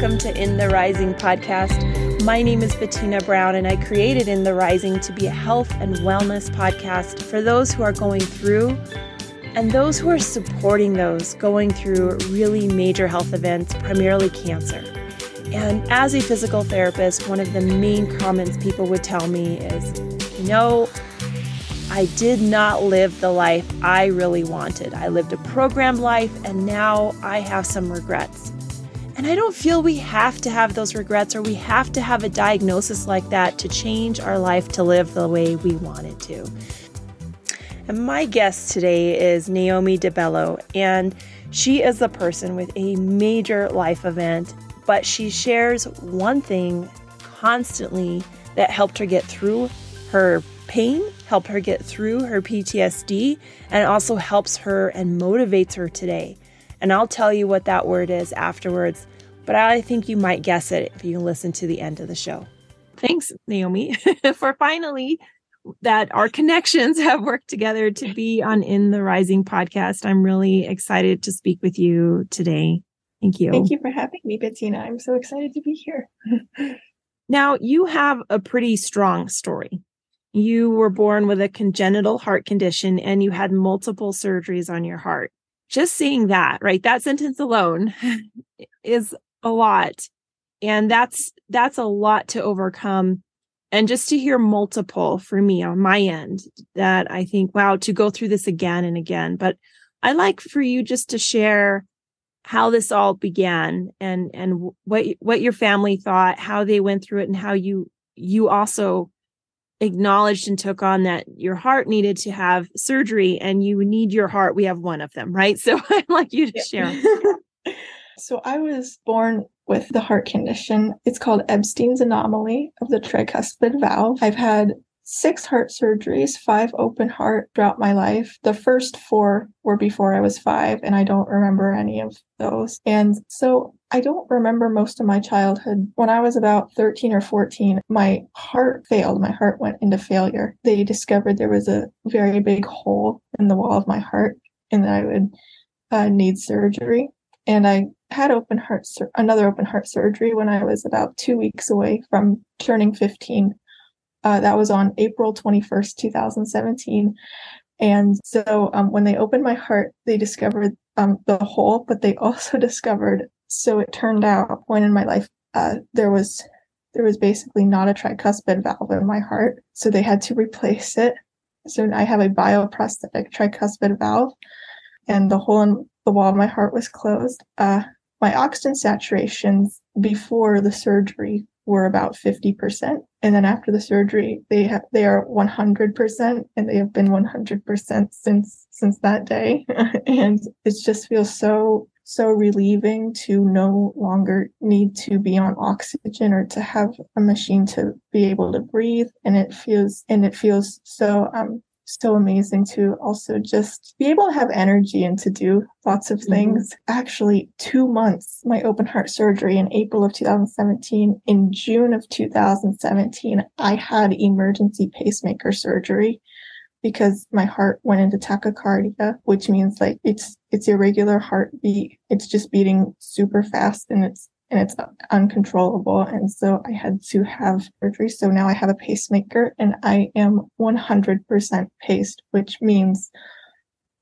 welcome to In the Rising podcast. My name is Bettina Brown, and I created In the Rising to be a health and wellness podcast for those who are going through and those who are supporting those going through really major health events, primarily cancer. And as a physical therapist, one of the main comments people would tell me is, you know, I did not live the life I really wanted. I lived a programmed life, and now I have some regrets. And I don't feel we have to have those regrets or we have to have a diagnosis like that to change our life to live the way we want it to. And my guest today is Naomi DiBello, and she is a person with a major life event, but she shares one thing constantly that helped her get through her pain, helped her get through her PTSD, and also helps her and motivates her today. And I'll tell you what that word is afterwards, but I think you might guess it if you listen to the end of the show. Thanks, Naomi, for finally that our connections have worked together to be on In the Rising podcast. I'm really excited to speak with you today. Thank you. Thank you for having me, Bettina. I'm so excited to be here. now, you have a pretty strong story. You were born with a congenital heart condition and you had multiple surgeries on your heart. Just seeing that, right? That sentence alone is a lot. And that's that's a lot to overcome and just to hear multiple for me on my end that I think, wow, to go through this again and again. But I like for you just to share how this all began and and what what your family thought, how they went through it, and how you you also acknowledged and took on that your heart needed to have surgery and you need your heart. We have one of them, right? So I'd like you to yeah. share. so I was born with the heart condition. It's called Ebstein's anomaly of the tricuspid valve. I've had six heart surgeries, five open heart throughout my life. The first four were before I was five, and I don't remember any of those. And so I don't remember most of my childhood. When I was about 13 or 14, my heart failed. My heart went into failure. They discovered there was a very big hole in the wall of my heart and that I would uh, need surgery. And I had open heart sur- another open heart surgery when I was about two weeks away from turning 15. Uh, that was on April 21st, 2017. And so um, when they opened my heart, they discovered um, the hole, but they also discovered. So it turned out, a point in my life, uh, there was there was basically not a tricuspid valve in my heart, so they had to replace it. So I have a bioprosthetic tricuspid valve, and the hole in the wall of my heart was closed. Uh, my oxygen saturations before the surgery were about 50% and then after the surgery they have they are 100% and they have been 100% since since that day. And it just feels so so relieving to no longer need to be on oxygen or to have a machine to be able to breathe and it feels and it feels so um so amazing to also just be able to have energy and to do lots of mm-hmm. things. Mm-hmm. Actually, two months, my open heart surgery in April of 2017. In June of 2017, I had emergency pacemaker surgery because my heart went into tachycardia, which means like it's it's irregular heartbeat. It's just beating super fast and it's and it's uncontrollable. And so I had to have surgery. So now I have a pacemaker and I am 100% paced, which means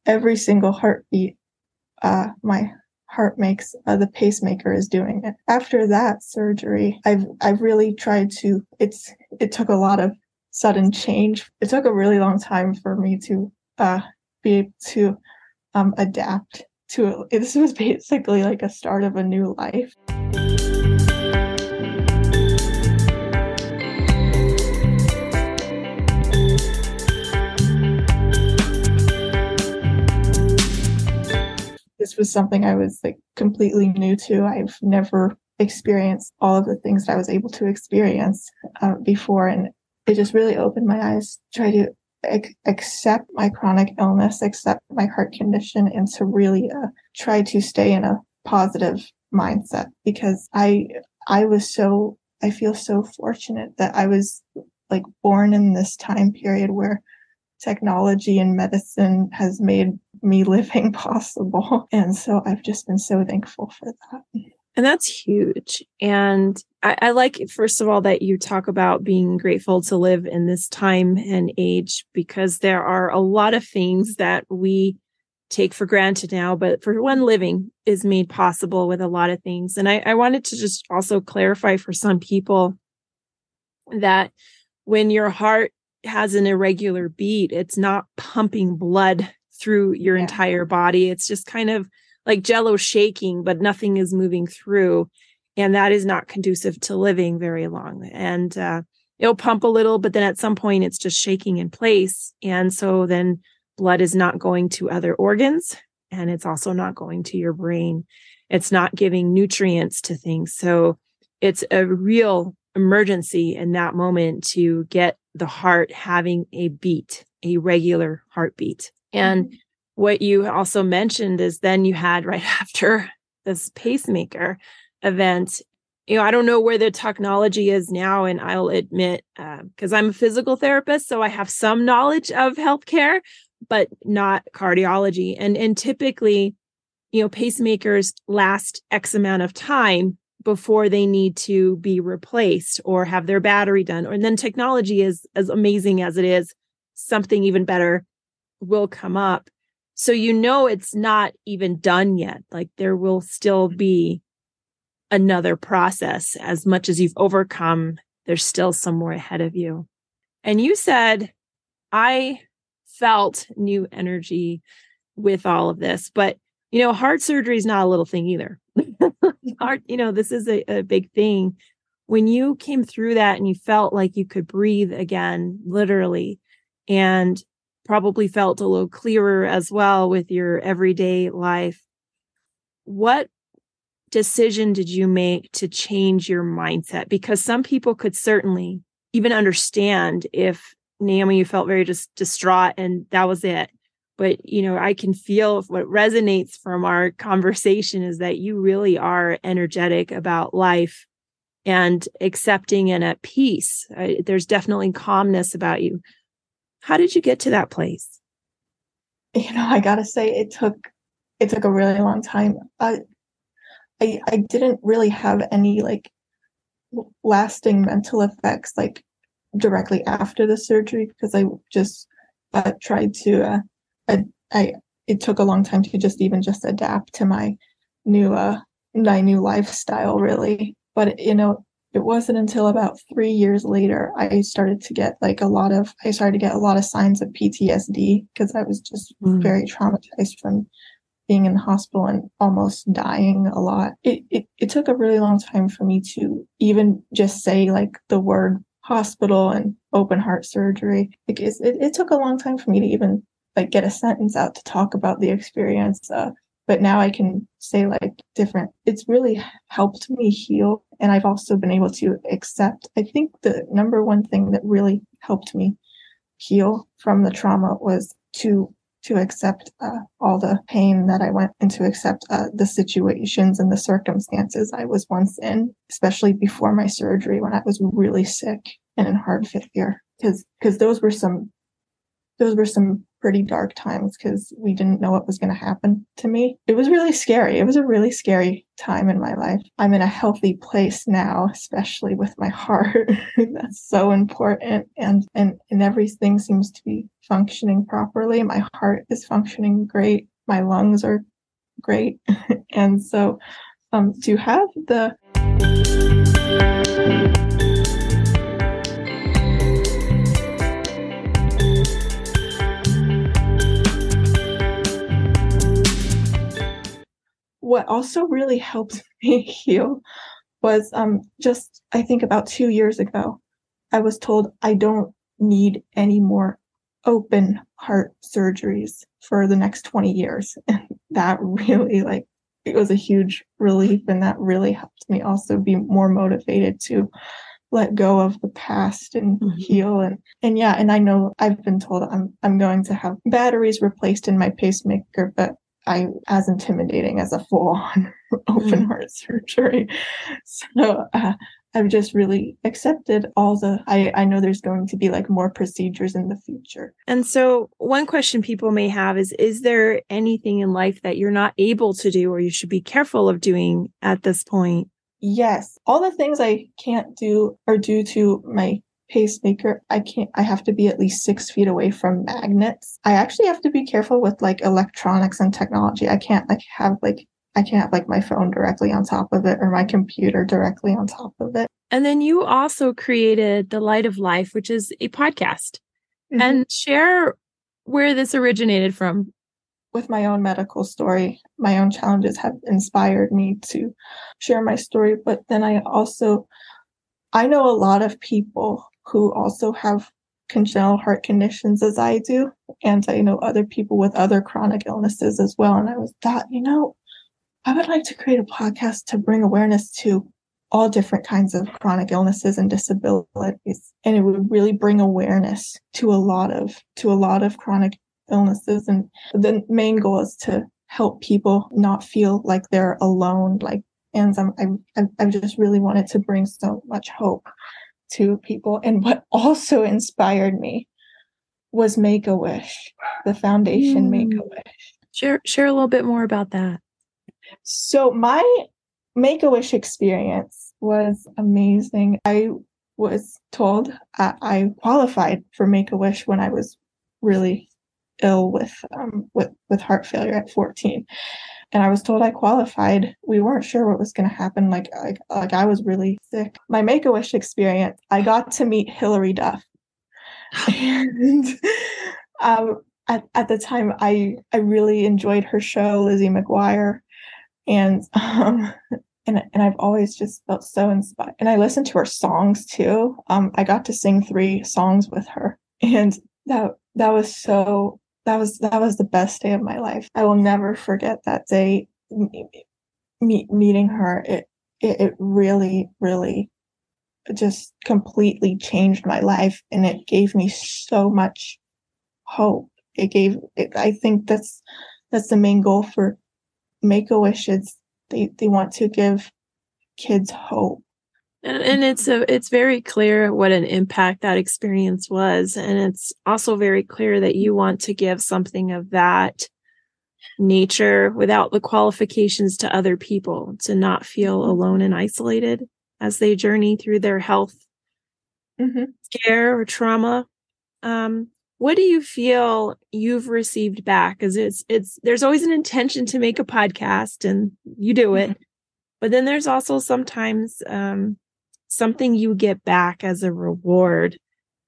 every single heartbeat uh, my heart makes, uh, the pacemaker is doing it. After that surgery, I've I've really tried to. It's it took a lot of sudden change. It took a really long time for me to uh, be able to um, adapt to. This was basically like a start of a new life. This was something I was like completely new to. I've never experienced all of the things that I was able to experience uh, before, and it just really opened my eyes. Try to accept my chronic illness, accept my heart condition, and to really uh, try to stay in a positive mindset because I I was so I feel so fortunate that I was like born in this time period where technology and medicine has made me living possible. And so I've just been so thankful for that. And that's huge. And I, I, like, first of all, that you talk about being grateful to live in this time and age because there are a lot of things that we take for granted now, but for one, living is made possible with a lot of things. And I, I wanted to just also clarify for some people that when your heart has an irregular beat, it's not pumping blood through your yeah. entire body. It's just kind of like jello shaking, but nothing is moving through. And that is not conducive to living very long. And uh, it'll pump a little, but then at some point it's just shaking in place. And so then blood is not going to other organs and it's also not going to your brain. It's not giving nutrients to things. So it's a real emergency in that moment to get the heart having a beat, a regular heartbeat. And mm-hmm. What you also mentioned is then you had right after this pacemaker event. You know, I don't know where the technology is now, and I'll admit, because uh, I'm a physical therapist, so I have some knowledge of healthcare, but not cardiology. And and typically, you know, pacemakers last X amount of time before they need to be replaced or have their battery done. And then technology is as amazing as it is, something even better will come up. So you know it's not even done yet. Like there will still mm. be another process. As much as you've overcome, there's still some more ahead of you. And you said, I felt new energy with all of this, but you know, heart surgery is not a little thing either. heart, you know, this is a, a big thing. When you came through that and you felt like you could breathe again, literally, and probably felt a little clearer as well with your everyday life. What decision did you make to change your mindset? Because some people could certainly even understand if Naomi, you felt very just distraught and that was it. But, you know, I can feel what resonates from our conversation is that you really are energetic about life and accepting and at peace. There's definitely calmness about you. How did you get to that place? You know, I gotta say it took it took a really long time. I I I didn't really have any like lasting mental effects like directly after the surgery because I just uh, tried to uh, I, I it took a long time to just even just adapt to my new uh my new lifestyle really but you know it wasn't until about three years later I started to get like a lot of I started to get a lot of signs of PTSD because I was just mm. very traumatized from being in the hospital and almost dying a lot. It, it it took a really long time for me to even just say like the word hospital and open heart surgery. Like it, it took a long time for me to even like get a sentence out to talk about the experience. Uh, but now I can say like different. It's really helped me heal. And I've also been able to accept. I think the number one thing that really helped me heal from the trauma was to to accept uh, all the pain that I went and to accept uh, the situations and the circumstances I was once in, especially before my surgery when I was really sick and in heart failure. Because because those were some those were some pretty dark times because we didn't know what was going to happen to me. It was really scary. It was a really scary time in my life. I'm in a healthy place now, especially with my heart. That's so important. And, and, and everything seems to be functioning properly. My heart is functioning great. My lungs are great. and so, um, to have the what also really helped me heal was um, just, I think about two years ago, I was told I don't need any more open heart surgeries for the next 20 years. And that really, like, it was a huge relief. And that really helped me also be more motivated to let go of the past and mm-hmm. heal and and yeah and i know i've been told i'm i'm going to have batteries replaced in my pacemaker but I as intimidating as a full on open mm. heart surgery. So uh, I've just really accepted all the I, I know there's going to be like more procedures in the future. And so one question people may have is is there anything in life that you're not able to do or you should be careful of doing at this point? Yes. All the things I can't do are due to my pacemaker. I can't I have to be at least six feet away from magnets. I actually have to be careful with like electronics and technology. I can't like have like I can't have like my phone directly on top of it or my computer directly on top of it. And then you also created The Light of Life, which is a podcast. Mm-hmm. And share where this originated from. With my own medical story, my own challenges have inspired me to share my story. But then I also, I know a lot of people who also have congenital heart conditions as I do. And I know other people with other chronic illnesses as well. And I was thought, you know, I would like to create a podcast to bring awareness to all different kinds of chronic illnesses and disabilities. And it would really bring awareness to a lot of, to a lot of chronic illnesses. And the main goal is to help people not feel like they're alone. Like, and I'm, I, I just really wanted to bring so much hope to people. And what also inspired me was Make a Wish, the foundation mm. Make a Wish. Share, share a little bit more about that. So my Make a Wish experience was amazing. I was told I, I qualified for Make a Wish when I was really ill with um, with with heart failure at 14 and I was told I qualified. We weren't sure what was going to happen. Like, like, like I was really sick. My Make a Wish experience, I got to meet Hilary Duff, and um, at at the time, I I really enjoyed her show, Lizzie McGuire, and um, and and I've always just felt so inspired. And I listened to her songs too. Um, I got to sing three songs with her, and that that was so that was that was the best day of my life. I will never forget that day. Meet, meeting her, it, it it really really just completely changed my life, and it gave me so much hope. It gave. It, I think that's that's the main goal for Make a Wish is they, they want to give kids hope. And, and it's a it's very clear what an impact that experience was. And it's also very clear that you want to give something of that nature without the qualifications to other people to not feel mm-hmm. alone and isolated as they journey through their health mm-hmm. care or trauma. Um, what do you feel you've received back because it's it's there's always an intention to make a podcast and you do it mm-hmm. but then there's also sometimes um, something you get back as a reward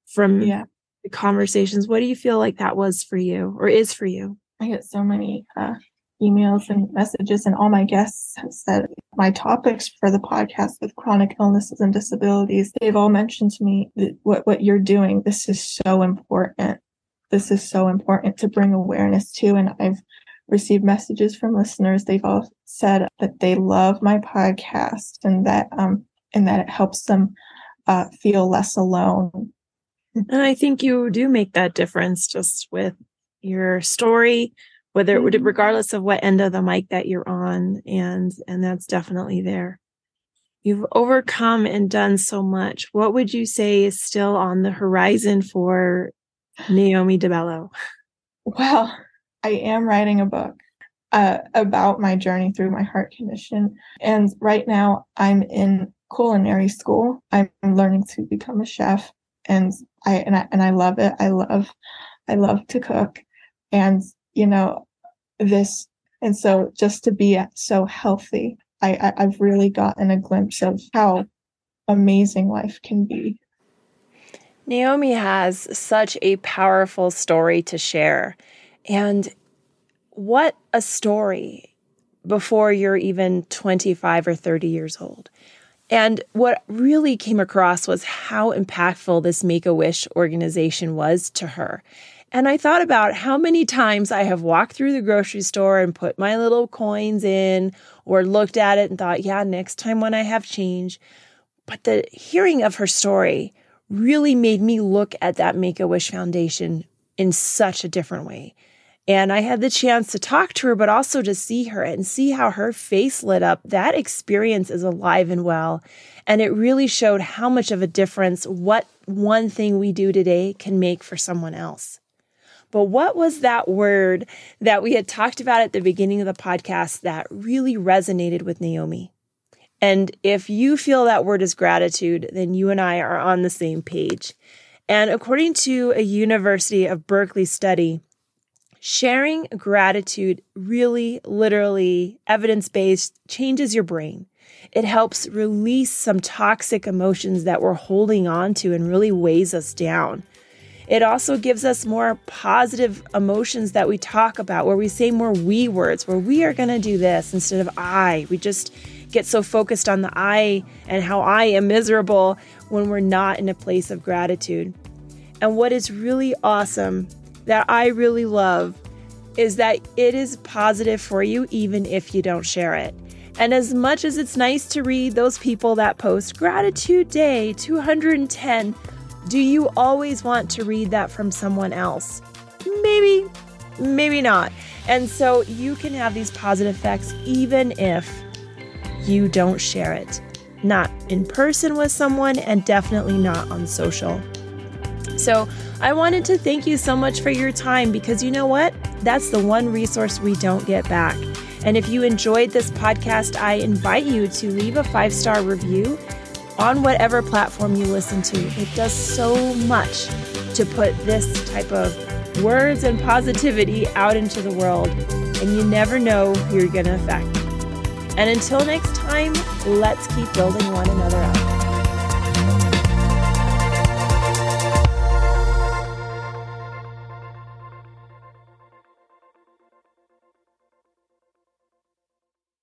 from yeah. the conversations. What do you feel like that was for you or is for you? I get so many uh, emails and messages and all my guests have said my topics for the podcast with chronic illnesses and disabilities. They've all mentioned to me that what, what you're doing this is so important. This is so important to bring awareness to and i've received messages from listeners. They've all said that they love my podcast and that um and that it helps them uh, feel less alone. And i think you do make that difference just with your story whether mm-hmm. regardless of what end of the mic that you're on and and that's definitely there. You've overcome and done so much. What would you say is still on the horizon for naomi DiBello? Well i am writing a book uh, about my journey through my heart condition. And right now i'm in culinary school i'm learning to become a chef and i and i, and I love it i love i love to cook and you know, this. And so just to be so healthy, I, I, I've really gotten a glimpse of how amazing life can be. Naomi has such a powerful story to share. And what a story before you're even 25 or 30 years old. And what really came across was how impactful this Make a Wish organization was to her. And I thought about how many times I have walked through the grocery store and put my little coins in or looked at it and thought, yeah, next time when I have change. But the hearing of her story really made me look at that Make a Wish Foundation in such a different way. And I had the chance to talk to her, but also to see her and see how her face lit up. That experience is alive and well. And it really showed how much of a difference what one thing we do today can make for someone else. But what was that word that we had talked about at the beginning of the podcast that really resonated with Naomi? And if you feel that word is gratitude, then you and I are on the same page. And according to a University of Berkeley study, sharing gratitude really, literally, evidence based changes your brain. It helps release some toxic emotions that we're holding on to and really weighs us down. It also gives us more positive emotions that we talk about, where we say more we words, where we are going to do this instead of I. We just get so focused on the I and how I am miserable when we're not in a place of gratitude. And what is really awesome that I really love is that it is positive for you even if you don't share it. And as much as it's nice to read those people that post gratitude day 210, do you always want to read that from someone else? Maybe, maybe not. And so you can have these positive effects even if you don't share it. Not in person with someone, and definitely not on social. So, I wanted to thank you so much for your time because you know what? That's the one resource we don't get back. And if you enjoyed this podcast, I invite you to leave a five star review on whatever platform you listen to. It does so much to put this type of words and positivity out into the world, and you never know who you're going to affect. And until next time, let's keep building one another up.